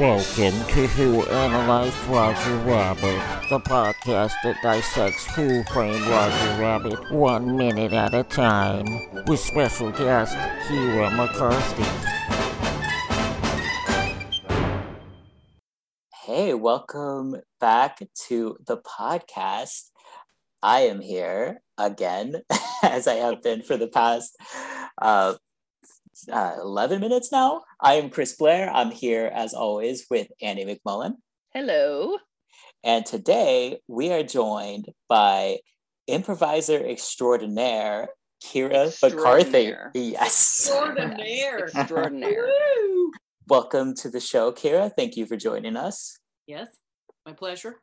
Welcome to Who Analyzed Roger Rabbit, the podcast that dissects Who Framed Roger Rabbit one minute at a time, with special guest Keara McCarthy. Hey, welcome back to the podcast. I am here again, as I have been for the past uh, uh, 11 minutes now. I am Chris Blair. I'm here as always with Andy McMullen. Hello. And today we are joined by improviser extraordinaire Keara McCarthy. Yes. Extraordinaire. Extraordinaire. Woo! Welcome to the show, Keara. Thank you for joining us. Yes, my pleasure.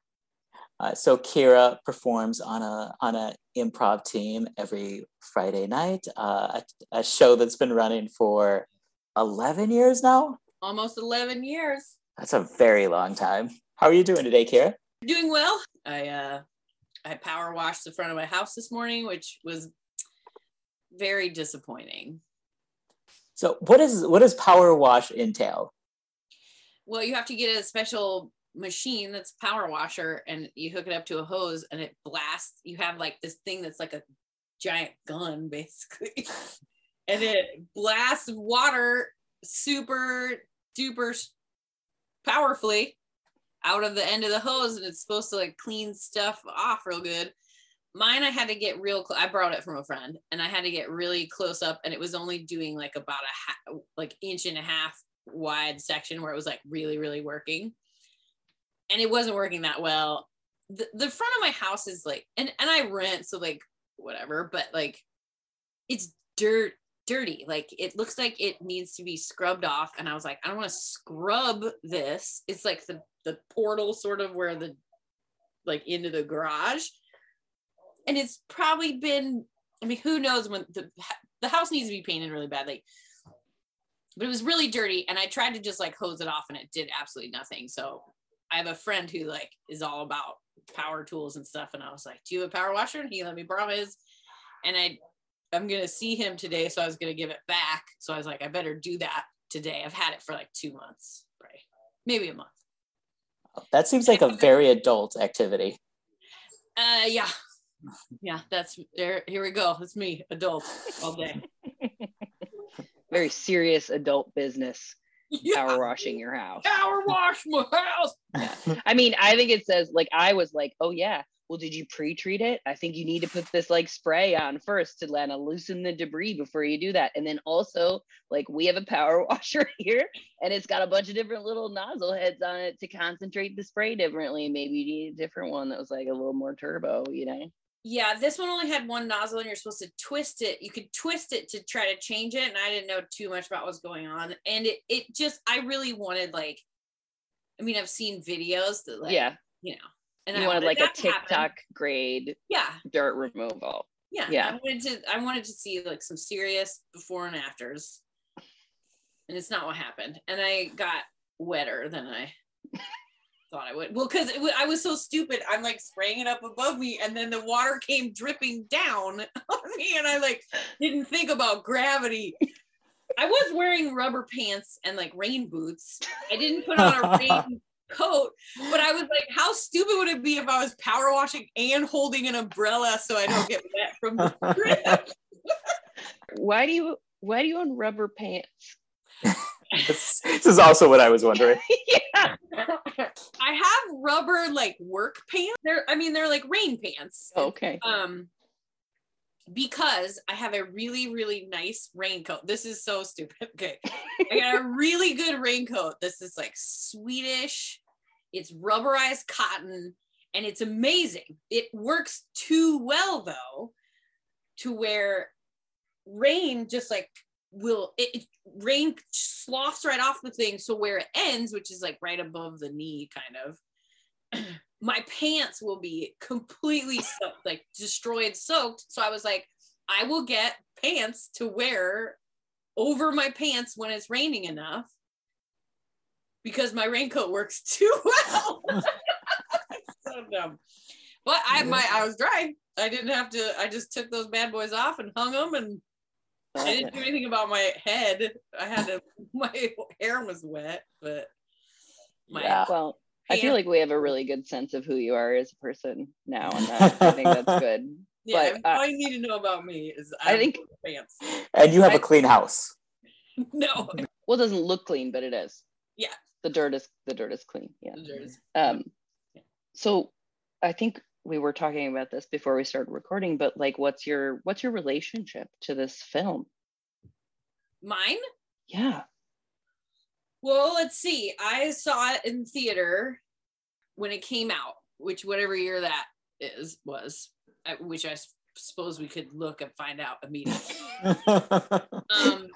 Uh, so Keara performs on a on a improv team every Friday night, uh, a, a show that's been running for eleven years now. Almost 11 years. That's a very long time. How are you doing today, Keara? Doing well. I uh I power washed the front of my house this morning, which was very disappointing. So what is what does power wash entail? Well, you have to get a special machine that's power washer and you hook it up to a hose and it blasts. You have like this thing that's like a giant gun basically. and it blasts water super duper powerfully out of the end of the hose and it's supposed to like clean stuff off real good. Mine, I had to get real. Cl- I borrowed it from a friend, and I had to get really close up, and it was only doing like about a ha- like inch and a half wide section where it was like really, really working, and it wasn't working that well. The, the front of my house is like, and and I rent, so like whatever, but like it's dirt dirty. Like it looks like it needs to be scrubbed off and i was like i don't want to scrub this. It's like the the portal sort of where the like into the garage. And it's probably been i mean who knows when the the house needs to be painted really badly but it was really dirty and i tried to just like hose it off and it did absolutely nothing. So i have a friend who like is all about power tools and stuff and i was like do you have a power washer? And he let me borrow his. And i i'm gonna see him today so i was gonna give it back. So i was like i better do that today. I've had it for like two months right maybe a month. That seems like a very adult activity. uh yeah. Yeah that's there here we go. It's me adult all day. Very serious adult business. Yeah. Power washing your house. power wash my house I mean, I think it says like I was like, oh yeah. Well, did you pre-treat it? I think you need to put this like spray on first to kind of uh, loosen the debris before you do that. And then also, like, we have a power washer here, and it's got a bunch of different little nozzle heads on it to concentrate the spray differently. Maybe you need a different one that was like a little more turbo, you know? Yeah this one only had one nozzle and you're supposed to twist it you could twist it to try to change it and i didn't know too much about what's going on and it it just i really wanted like i mean i've seen videos that like yeah. you know and You I wanted like a that to happen. TikTok grade yeah dirt removal. yeah Yeah. i wanted to i wanted to see like some serious before and afters and it's not what happened and i got wetter than i thought i would. Well because i was so stupid i'm like spraying it up above me and then the water came dripping down on me and i like didn't think about gravity. I was wearing rubber pants and like rain boots. I didn't put on a rain coat but i was like how stupid would it be if i was power washing and holding an umbrella so i don't get wet from the drip Why do you why do you own rubber pants? This, is also what I was wondering. yeah. I have rubber like work pants. They're I mean they're like rain pants. Okay. Um because I have a really really nice raincoat. This is so stupid. Okay. I got a really good raincoat. This is like Swedish. It's rubberized cotton and it's amazing. It works too well though to where rain just like will it, it rain sloughs right off the thing. So where it ends which is like right above the knee kind of my pants will be completely soaked like destroyed soaked. So i was like i will get pants to wear over my pants when it's raining enough because my raincoat works too well. So dumb. But i my i was dry. I didn't have to i just took those bad boys off and hung them and I didn't do anything about my head. I had to, my hair was wet, but my Yeah. Well, I feel like we have a really good sense of who you are as a person now, and that, I think that's good. yeah, but, uh, all you need to know about me is I I'm think- pants. And you have I- a clean house. No, Well, it doesn't look clean, but it is. Yeah. The dirt is the dirt is clean. Yeah. There's- Um, Yeah. so I think we were talking about this before we started recording, but like, what's your what's your relationship to this film? mine. Yeah. Well, let's see. I saw it in theater when it came out, which whatever year that is was, uh, which I suppose we could look and find out immediately. um,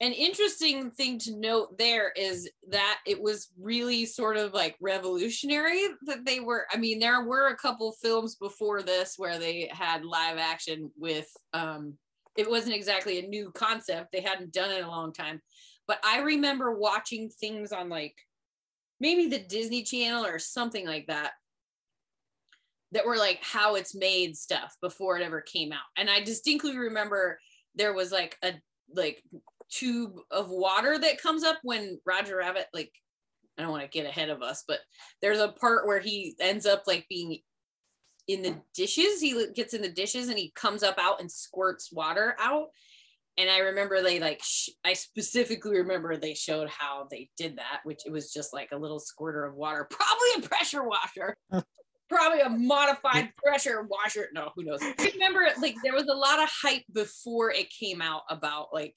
an interesting thing to note there is that it was really sort of like revolutionary that they were i mean there were a couple films before this where they had live action with um it wasn't exactly a new concept. They hadn't done it in a long time. But i remember watching things on like maybe the disney channel or something like that that were like how it's made stuff before it ever came out. And i distinctly remember there was like a like tube of water that comes up when roger rabbit like i don't want to get ahead of us but there's a part where he ends up like being in the dishes. He gets in the dishes and he comes up out and squirts water out. And i remember they like sh- i specifically remember they showed how they did that which it was just like a little squirter of water probably a pressure washer probably a modified pressure washer. No who knows? I remember like there was a lot of hype before it came out about like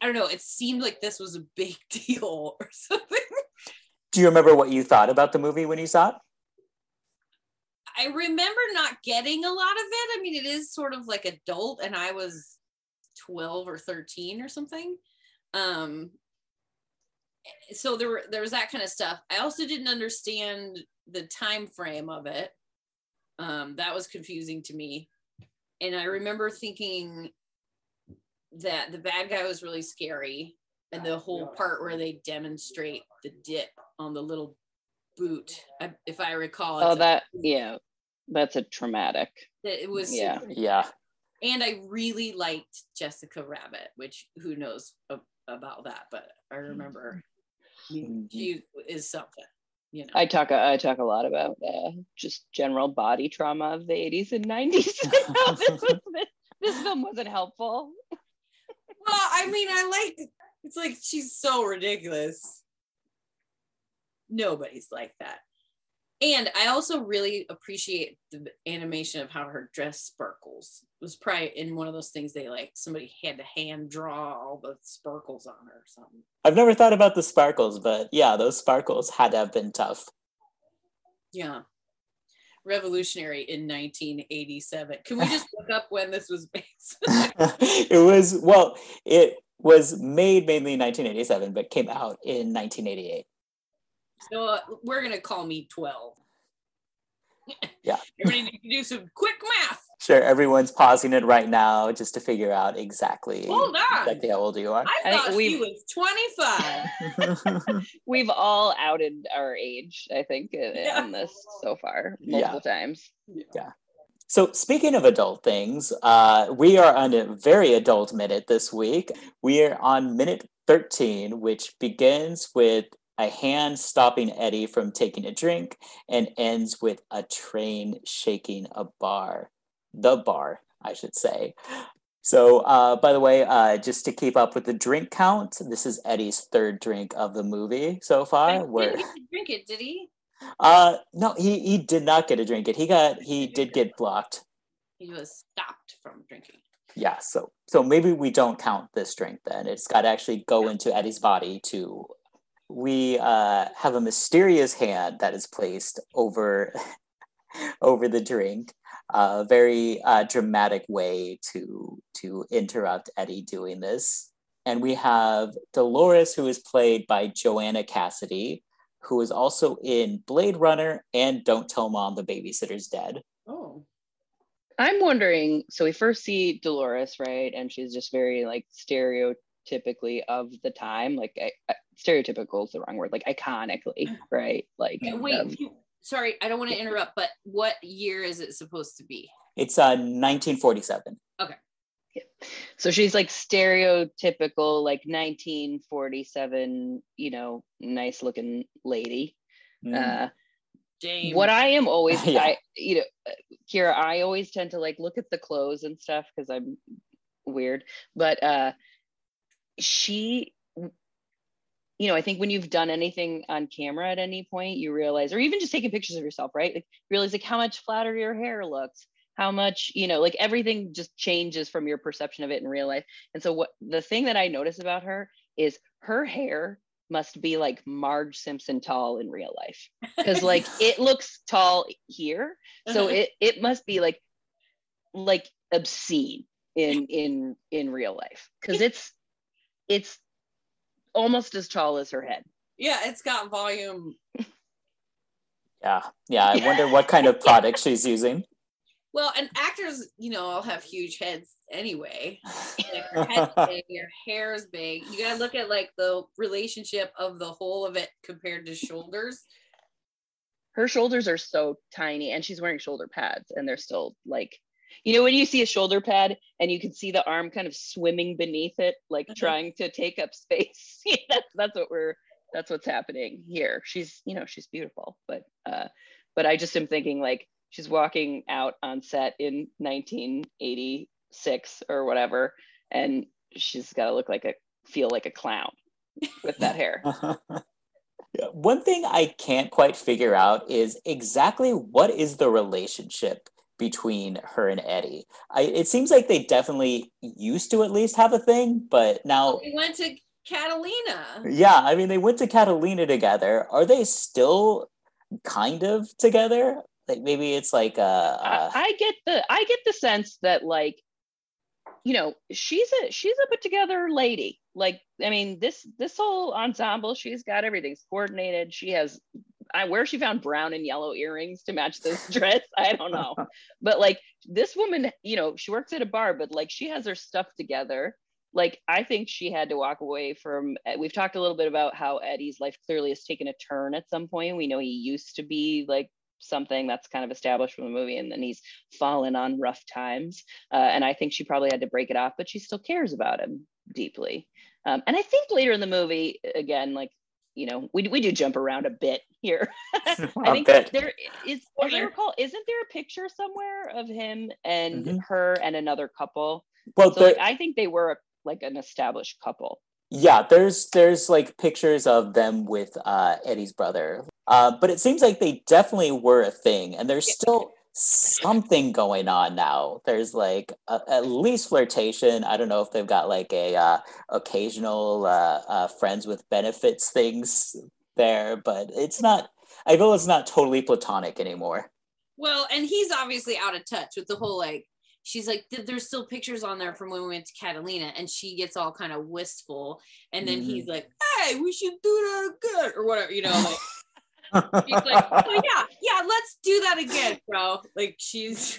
i don't know it seemed like this was a big deal or something Do you remember what you thought about the movie when you saw it? I remember not getting a lot of it. I mean, it is sort of like adult, and I was 12 or 13 or something. Um, so there were there was that kind of stuff. I also didn't understand the time frame of it. Um, that was confusing to me. And I remember thinking that the bad guy was really scary, and the whole part where they demonstrate the dip on the little boot, I, if I recall. Oh, it's a- that yeah, that's a traumatic. it was Yeah. Yeah. and i really liked jessica rabbit which who knows a- about that but i remember I mean, she is something you know I talk I talk a lot about uh, just general body trauma of the 80s and 90s. this, was, this film wasn't helpful. Well i mean i like it's like she's so ridiculous nobody's like that and i also really appreciate the animation of how her dress sparkles it was probably in one of those things they like somebody had to hand draw all the sparkles on her or something I've never thought about the sparkles, but yeah, those sparkles had to have been tough. Yeah. Revolutionary in 1987. Can we just look up when this was based? it was, well, it was made mainly in 1987, but came out in 1988. so uh, we're going to call me 12. Yeah. Everybody need to do some quick math. Sure, everyone's pausing it right now just to figure out exactly, Hold on. exactly how old you are. I I thought she we've- was 25. We've all outed our age, I think, in, Yeah. in this so far Yeah. multiple times. Yeah. So, speaking of adult things, uh, we are on a very adult minute this week. We are on minute 13, which begins with a hand stopping Eddie from taking a drink and ends with a train shaking a bar. The bar, I should say. So, uh, by the way, uh, just to keep up with the drink count, this is Eddie's third drink of the movie so far. didn't Where, get to drink it, did he? uh, no, he he did not get a drink. It he got he did get blocked. He was stopped from drinking. Yeah, so so maybe we don't count this drink then. It's got to actually go into Eddie's body to. We uh, have a mysterious hand that is placed over over the drink. A very uh, dramatic way to to interrupt Eddie doing this. And we have Dolores, who is played by Joanna Cassidy, who is also in Blade Runner and Don't Tell Mom the Babysitter's Dead. Oh. I'm wondering. So we first see Dolores, right, and she's just very like stereotypically of the time. Like I, I- stereotypical is the wrong word. Like iconically, right? Like Wait, um, you- sorry, I don't want to interrupt, but what year is it supposed to be? It's uh, 1947. Okay, So she's like stereotypical, like 1947, you know, nice looking lady. Mm. Uh, James. what I am always, Yeah. I, you know, uh, Keara, I always tend to like look at the clothes and stuff because I'm weird. But uh, she, you know, I think when you've done anything on camera at any point, you realize, or even just taking pictures of yourself, right? Like, you realize like how much flatter your hair looks, how much, you know, like everything just changes from your perception of it in real life. And so, what the thing that I notice about her is her hair must be like Marge Simpson tall in real life because like it looks tall here so Uh-huh. it it must be like like obscene in in in real life because it's it's almost as tall as her head yeah, it's got volume. Yeah, yeah. I wonder what kind of product she's using. Well, and actors, you know, all have huge heads anyway. Like your head's big, your hair is big. You gotta look at like the relationship of the whole of it compared to shoulders. her shoulders are so tiny and she's wearing shoulder pads and they're still like you know when you see a shoulder pad and you can see the arm kind of swimming beneath it like Mhm. trying to take up space that's that's what we're that's what's happening here she's you know she's beautiful but uh but i just am thinking like she's walking out on set in 1986 or whatever and she's got to look like a feel like a clown with that hair One thing I can't quite figure out is exactly what is the relationship between her and Eddie. I, it seems like they definitely used to at least have a thing, but now, We went to Catalina. yeah, I mean, they went to Catalina together. Are they still kind of together? Like maybe it's like uh, uh I, I get the I get the sense that like you know she's a she's a put together lady like I mean this this whole ensemble she's got everything's coordinated she has I where she found brown and yellow earrings to match this dress I don't know. But like this woman you know she works at a bar but like she has her stuff together. Like I think she had to walk away from we've talked a little bit about how Eddie's life clearly has taken a turn at some point. We know he used to be like something that's kind of established from the movie and then he's fallen on rough times. Uh, and i think she probably had to break it off but she still cares about him deeply. Um, and i think later in the movie again like you know we, we do jump around a bit here I think bit. there is as i Spoiler. recall isn't there a picture somewhere of him and Mhm. her and another couple Well, so there- like, i think they were a, like an established couple Yeah, there's there's like pictures of them with uh, Eddie's brother, uh, but it seems like they definitely were a thing, and there's still something going on now. There's like a, at least flirtation. I don't know if they've got like a uh, occasional uh, uh, friends with benefits things there, but it's not. I feel it's not totally platonic anymore. Well, and he's obviously out of touch with the whole like. She's like, there's still pictures on there from when we went to Catalina, and she gets all kind of wistful, and then Mhm. he's like, "Hey, we should do that again," or whatever, you know. Like, she's like, "Oh yeah, yeah, let's do that again, bro." Like she's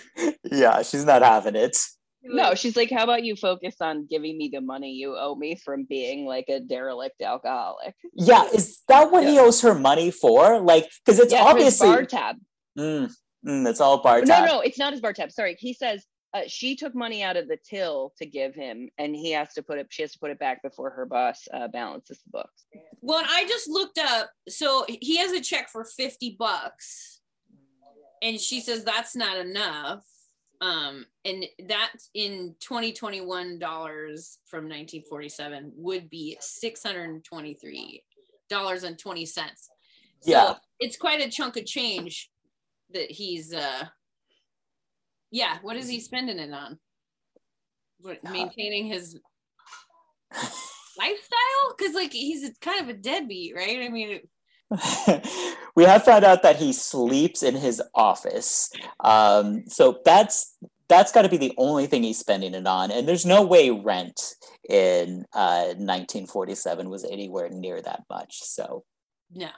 yeah, she's not having it. no she's like how about you focus on giving me the money you owe me from being like a derelict alcoholic Yeah, is that what he owes her money for? Like, because it's yeah, obviously bar tab Mm, mm, it's all bar no, no, it's not his bar tab. Sorry, he says uh, she took money out of the till to give him, and he has to put it. She has to put it back before her boss uh, balances the books. Well, I just looked up. So he has a check for 50 bucks. And she says that's not enough. Um, and that in 2021 dollars from 1947 would be $623 and 20 cents. So Yeah. it's quite a chunk of change that he's uh yeah, what is he spending it on? What, maintaining his lifestyle because like he's kind of a deadbeat right i mean we have found out that he sleeps in his office. Um, so that's that's got to be the only thing he's spending it on. And there's no way rent in uh, 1947 was anywhere near that much. So no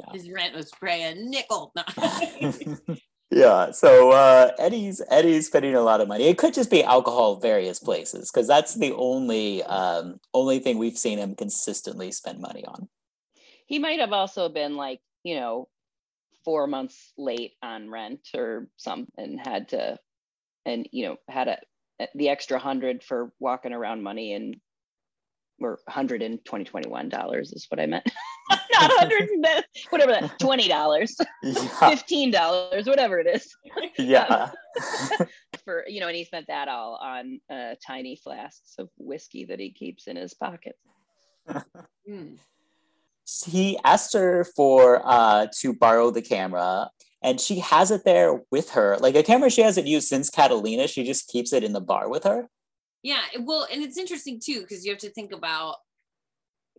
Yeah. his rent was probably a nickel No. yeah. So uh, Eddie's Eddie's spending a lot of money. It could just be alcohol various places because that's the only um, only thing we've seen him consistently spend money on. He might have also been like, you know, four months late on rent or something and had to, and you know, had a the extra hundred for walking around money and or hundred in 2021 dollars is what I meant. Not hundred, whatever that twenty dollars, Yeah. fifteen dollars, whatever it is. Yeah. For you know, and he spent that all on uh, tiny flasks of whiskey that he keeps in his pocket. Hmm. he asked her for uh to borrow the camera and she has it there with her like a camera she hasn't used since catalina she just keeps it in the bar with her Yeah, well, and it's interesting too because you have to think about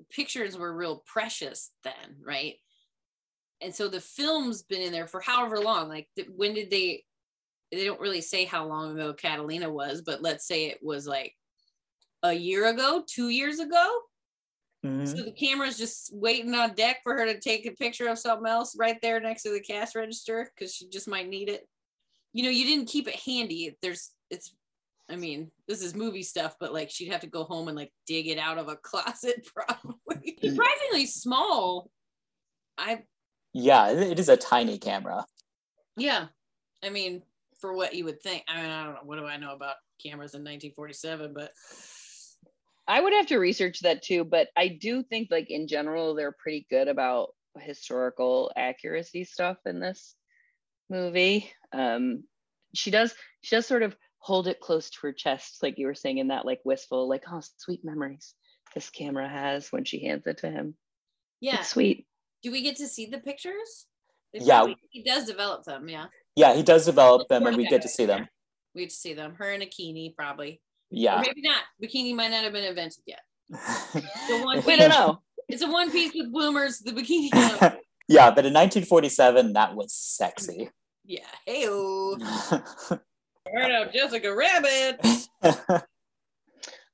pictures were real precious then, right? And so the film's been in there for however long. Like, when did they? They don't really say how long ago Catalina was, but let's say it was like a year ago, two years ago. Mhm. So the camera's just waiting on deck for her to take a picture of something else right there next to the cash register because she just might need it. You know, you didn't keep it handy. There's, it's, I mean, this is movie stuff, but like she'd have to go home and like dig it out of a closet, probably. Surprisingly small. I, yeah it it is a tiny camera yeah. I mean, for what you would think. I mean, I don't know. What do I know about cameras in 1947? But I would have to research that too, but I do think like in general they're pretty good about historical accuracy stuff in this movie. Um she does she does sort of hold it close to her chest like you were saying in that like wistful like oh sweet memories this camera has when she hands it to him. yeah. It's sweet. Do we get to see the pictures? They Yeah. probably- He does develop them. Yeah. yeah he does develop them and we get to see them We get to see them. Her in a bikini, probably. Or yeah maybe not. Bikini might not have been invented yet. The one We don't know. It's a one piece with bloomers. The bikini. yeah but in 1947 that was sexy yeah. Hey, heard of Jessica Rabbit.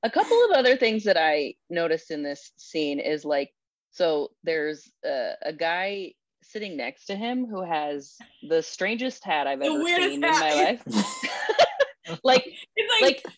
a couple of other things that I noticed in this scene is like, so there's a, a guy sitting next to him who has the strangest hat I've The ever seen in my life. like, It's like, like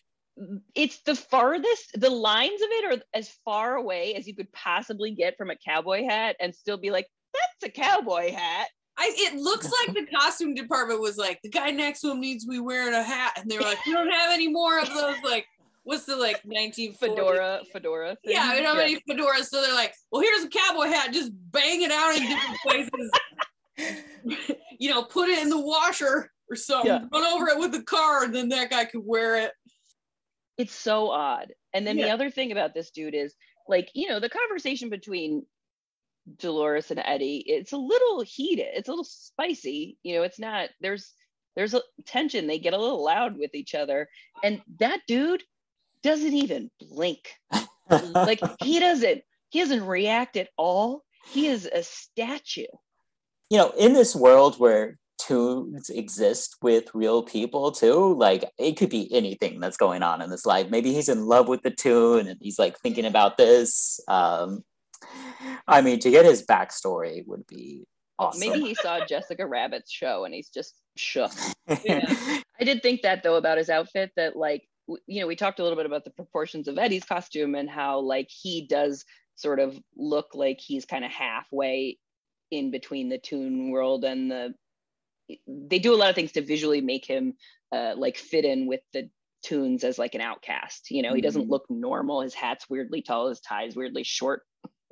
it's the farthest. The lines of it are as far away as you could possibly get from a cowboy hat, and still be like, "That's a cowboy hat." I, it looks like the costume department was like, the guy next to him needs to be wearing a hat, and they were like, we don't have any more of those. Like, what's the like 19 Fedora, fedora. Thing. Yeah, we don't have any fedoras, so they're like, well, here's a cowboy hat, just bang it out in different places. you know, put it in the washer or something, Yeah. run over it with the car, and then that guy could wear it. it's so odd. And then the other thing about this dude is like, you know, the conversation between Dolores and Eddie, it's a little heated, it's a little spicy. You know, it's not there's there's a tension. They get a little loud with each other. And that dude doesn't even blink. Like he doesn't he doesn't react at all. He is a statue. you know, in this world where tunes exist with real people too, like it could be anything that's going on in this life. Maybe he's in love with the tune and he's like thinking about this. Um, I mean, to get his backstory would be awesome. Maybe he saw Jessica Rabbit's show and he's just shook. Yeah. I did think that though about his outfit that like you know we talked a little bit about the proportions of Eddie's costume and how like he does sort of look like he's kind of halfway in between the tune world and the they do a lot of things to visually make him uh, like fit in with the tunes as like an outcast you know he doesn't Mhm. look normal his hat's weirdly tall his tie's weirdly short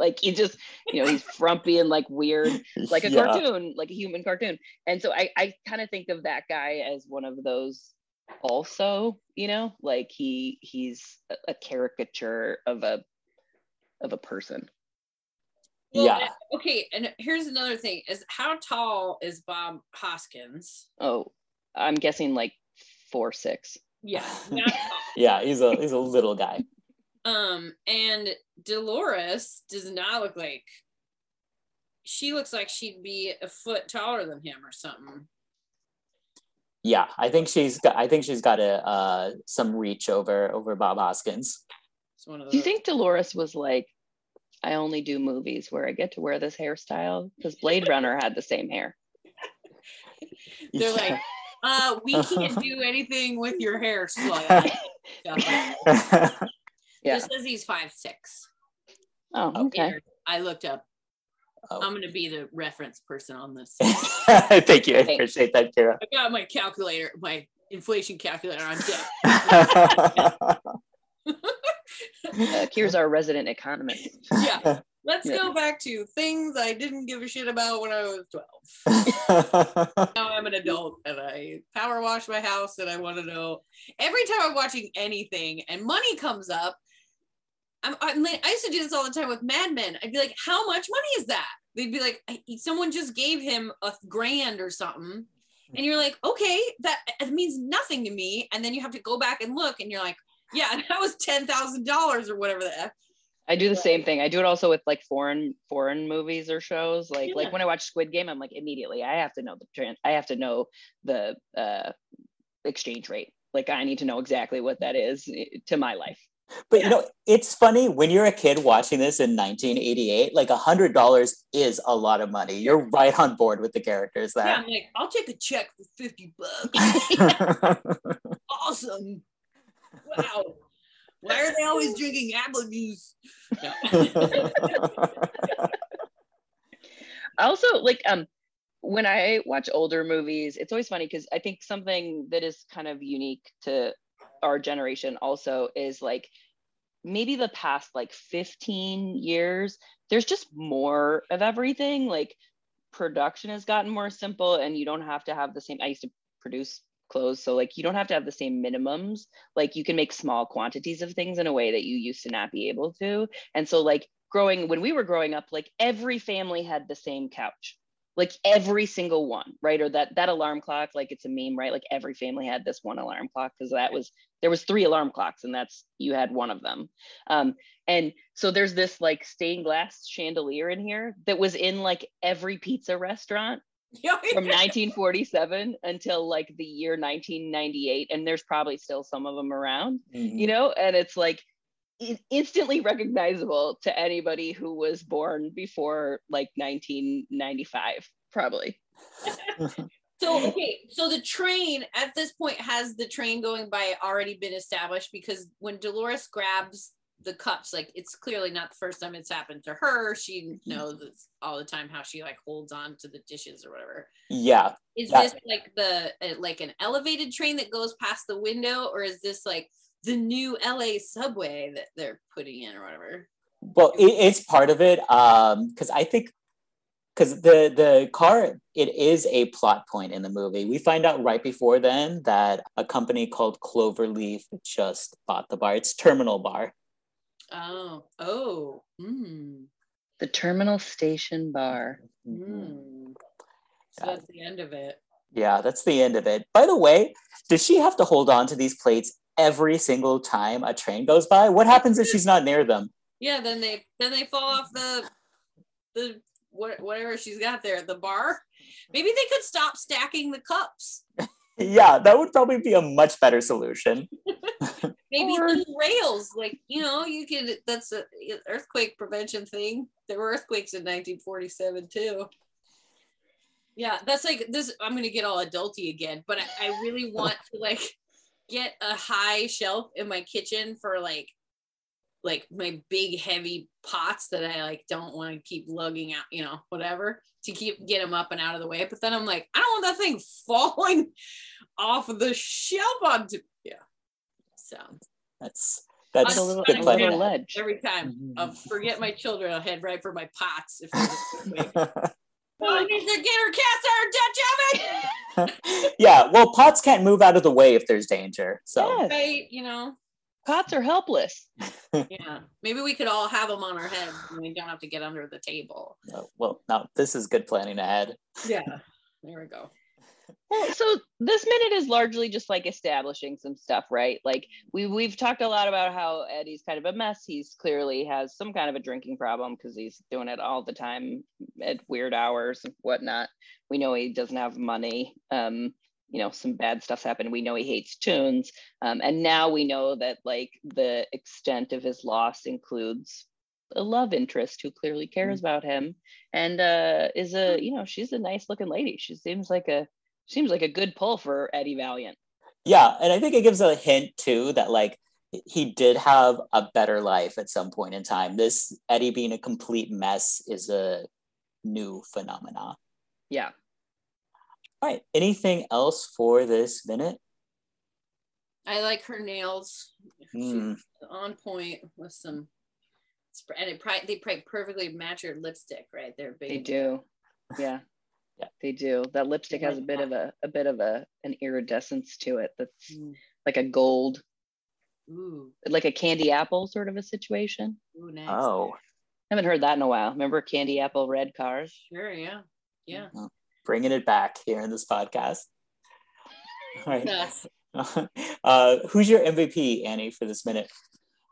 like he just you know he's frumpy and like weird like a Yeah. cartoon, like a human cartoon. And so I, I kind of think of that guy as one of those also, you know, like he he's a, a caricature of a of a person. Well, Yeah. and- okay, and here's another thing: is how tall is Bob Hoskins? Oh, I'm guessing like four six. Yeah. Yeah, he's a he's a little guy. Um, and Dolores does not look like she looks like she'd be a foot taller than him or something. Yeah, I think she's got I think she's got a uh some reach over over Bob Hoskins. It's one of those. Do you think Dolores was like, I only do movies where I get to wear this hairstyle? Because Blade Runner had the same hair. they're like, uh, we can't do anything with your hair, slut. Yeah. This says he's five six. Oh, okay. I looked up. Oh. I'm gonna be the reference person on this. Thank you. I Thanks. appreciate that, Keara. I got my calculator, my inflation calculator on deck. Uh, Keara's our resident economist. yeah. Let's Yeah. go back to things I didn't give a shit about when I was 12. now I'm an adult and I power wash my house and I want to know every time I'm watching anything and money comes up. I'm, I'm like, I used to do this all the time with Mad Men. I'd be like, how much money is that? They'd be like, someone just gave him a grand or something. And you're like, okay, that it means nothing to me. And then you have to go back and look and you're like, yeah, that was $10,000 or whatever the F. I do the same thing. I do it also with like foreign foreign movies or shows. Like Yeah. like when I watch Squid Game, I'm like immediately I have to know the trans. I have to know the uh, exchange rate. Like I need to know exactly what that is eh, to my life. But you know, it's funny when you're a kid watching this in 1988, like a hundred dollars is a lot of money. You're right on board with the characters Yeah, there. I'm like, I'll take a check for 50 bucks. awesome. Wow. Why are they always drinking apple juice? No. Also like um when I watch older movies, it's always funny because I think something that is kind of unique to our generation also is like maybe the past like 15 years, there's just more of everything. Like production has gotten more simple and you don't have to have the same. I used to produce clothes, so like you don't have to have the same minimums. Like you can make small quantities of things in a way that you used to not be able to. And so like growing when we were growing up, like every family had the same couch like every single one right? Or that that alarm clock like it's a meme right? Like every family had this one alarm clock because that was there was three alarm clocks and that's you had one of them. Um and so there's this like stained glass chandelier in here that was in like every pizza restaurant from 1947 until like the year 1998 and there's probably still some of them around you know? And it's like instantly recognizable to anybody who was born before like 1995 probably So okay, so the train at this point has the train going by already been established because when Dolores grabs the cups, like it's clearly not the first time it's happened to her. She knows all the time how she like holds on to the dishes or whatever. yeah. Is Yeah. this like the uh, like an elevated train that goes past the window, or is this like the new LA subway that they're putting in or whatever? Well, it, it's part of it. Um, because I think because the the car it is a plot point in the movie. We find out right before then that a company called Cloverleaf just bought the bar. It's Terminal Bar. Oh, oh, mm, the terminal station bar mm. So that's the end of it. Yeah, that's the end of it. By the way, does she have to hold on to these plates every single time a train goes by? What happens if she's not near them? Yeah, then they then they fall off the the whatever she's got there at the bar. Maybe they could stop stacking the cups. Yeah, that would probably be a much better solution. Maybe Or- little rails, like you know, you could. That's a earthquake prevention thing. There were earthquakes in 1947 too. Yeah, that's like this. I'm gonna get all adulty again, but I, I really want to like get a high shelf in my kitchen for like like my big heavy pots that I like don't want to keep lugging out, you know, whatever to keep get them up and out of the way. But then I'm like, I don't want that thing falling off the shelf onto yeah. So That's that's a little, good a planning. little ledge every time Mhm. I'll forget my children, I'll head right for my pots. If there's an earthquake. I need to get her cast iron Dutch oven. yeah, well, pots can't move out of the way if there's danger. So Yes. Right, you know. pots are helpless Yeah. Maybe we could all have them on our head and we don't have to get under the table. no, well, no, this is good planning ahead. Yeah. There we go. Well, so this minute is largely just like establishing some stuff, right? Like we we've talked a lot about how Eddie's kind of a mess. He's clearly has some kind of a drinking problem because he's doing it all the time at weird hours and whatnot. We know he doesn't have money. Um, you know, some bad stuff's happened. We know he hates tunes. Um, and now we know that like the extent of his loss includes a love interest who clearly cares about him and uh is a you know she's a nice looking lady she seems like a seems like a good pull for Eddie Valiant. Yeah, and I think it gives a hint too that like he did have a better life at some point in time. This Eddie being a complete mess is a new phenomena. Yeah. All right, anything else for this minute? I like her nails. Mm. She's on point with some, and it probably they probably perfectly match her lipstick, right? They're big. They do. Yeah. Yeah. They do. That lipstick has a bit of a a bit of a an iridescence to it that's Mm. like a gold, Ooh, like a candy apple sort of a situation. ooh, nice. Oh, haven't heard that in a while. Remember candy apple red cars? sure, yeah, yeah. bringing it back here in this podcast. All right. Yes. Uh, who's your MVP, Annie, for this minute?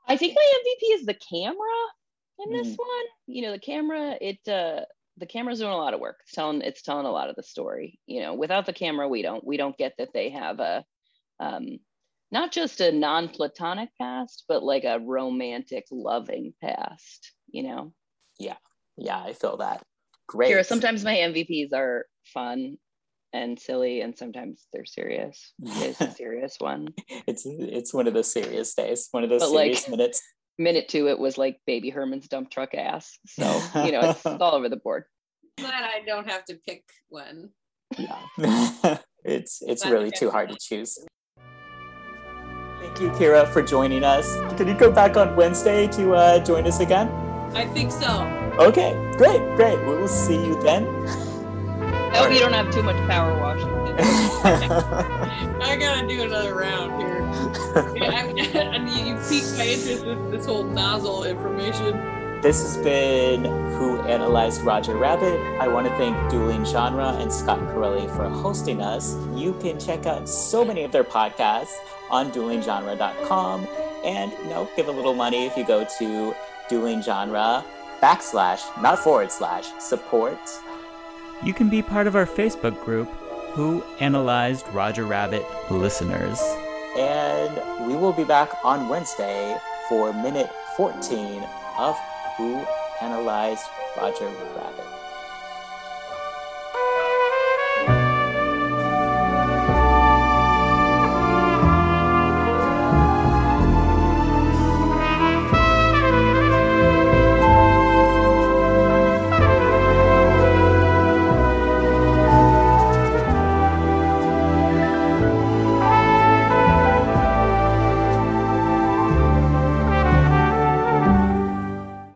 I think my MVP is the camera in this Mhm. one. You know, the camera, it uh the camera's doing a lot of work. It's telling it's telling a lot of the story. You know, without the camera, we don't we don't get that they have a um not just a non-platonic past, but like a romantic loving past, you know. Yeah, yeah, I feel that. Great. Keara, sometimes my MVPs are fun and silly, and sometimes they're serious. It's a serious one. it's it's one of those serious days, one of those But, like- serious minutes. Minute two, it was like baby Herman's dump truck ass. So, you know, it's all over the board. Glad I don't have to pick one. Yeah. it's it's That's really too hard to choose. Thank you, Keara, for joining us. Can you go back on Wednesday to uh, join us again? I think so. Okay, great, great. We will see you then. I hope you don't have too much power washing. I gotta do another round here. Yeah, I, and you, you piqued my interest with this whole nozzle information. This has been Who Analyzed Roger Rabbit. I want to thank Dueling Genre and Scott Corelli for hosting us. You can check out so many of their podcasts on duelinggenre.com and you know, give a little money if you go to Dueling Genre backslash, not forward slash, support. You can be part of our Facebook group, Who Analyzed Roger Rabbit Listeners. And we will be back on Wednesday for minute 14 of Who Analyzed Roger Rabbit.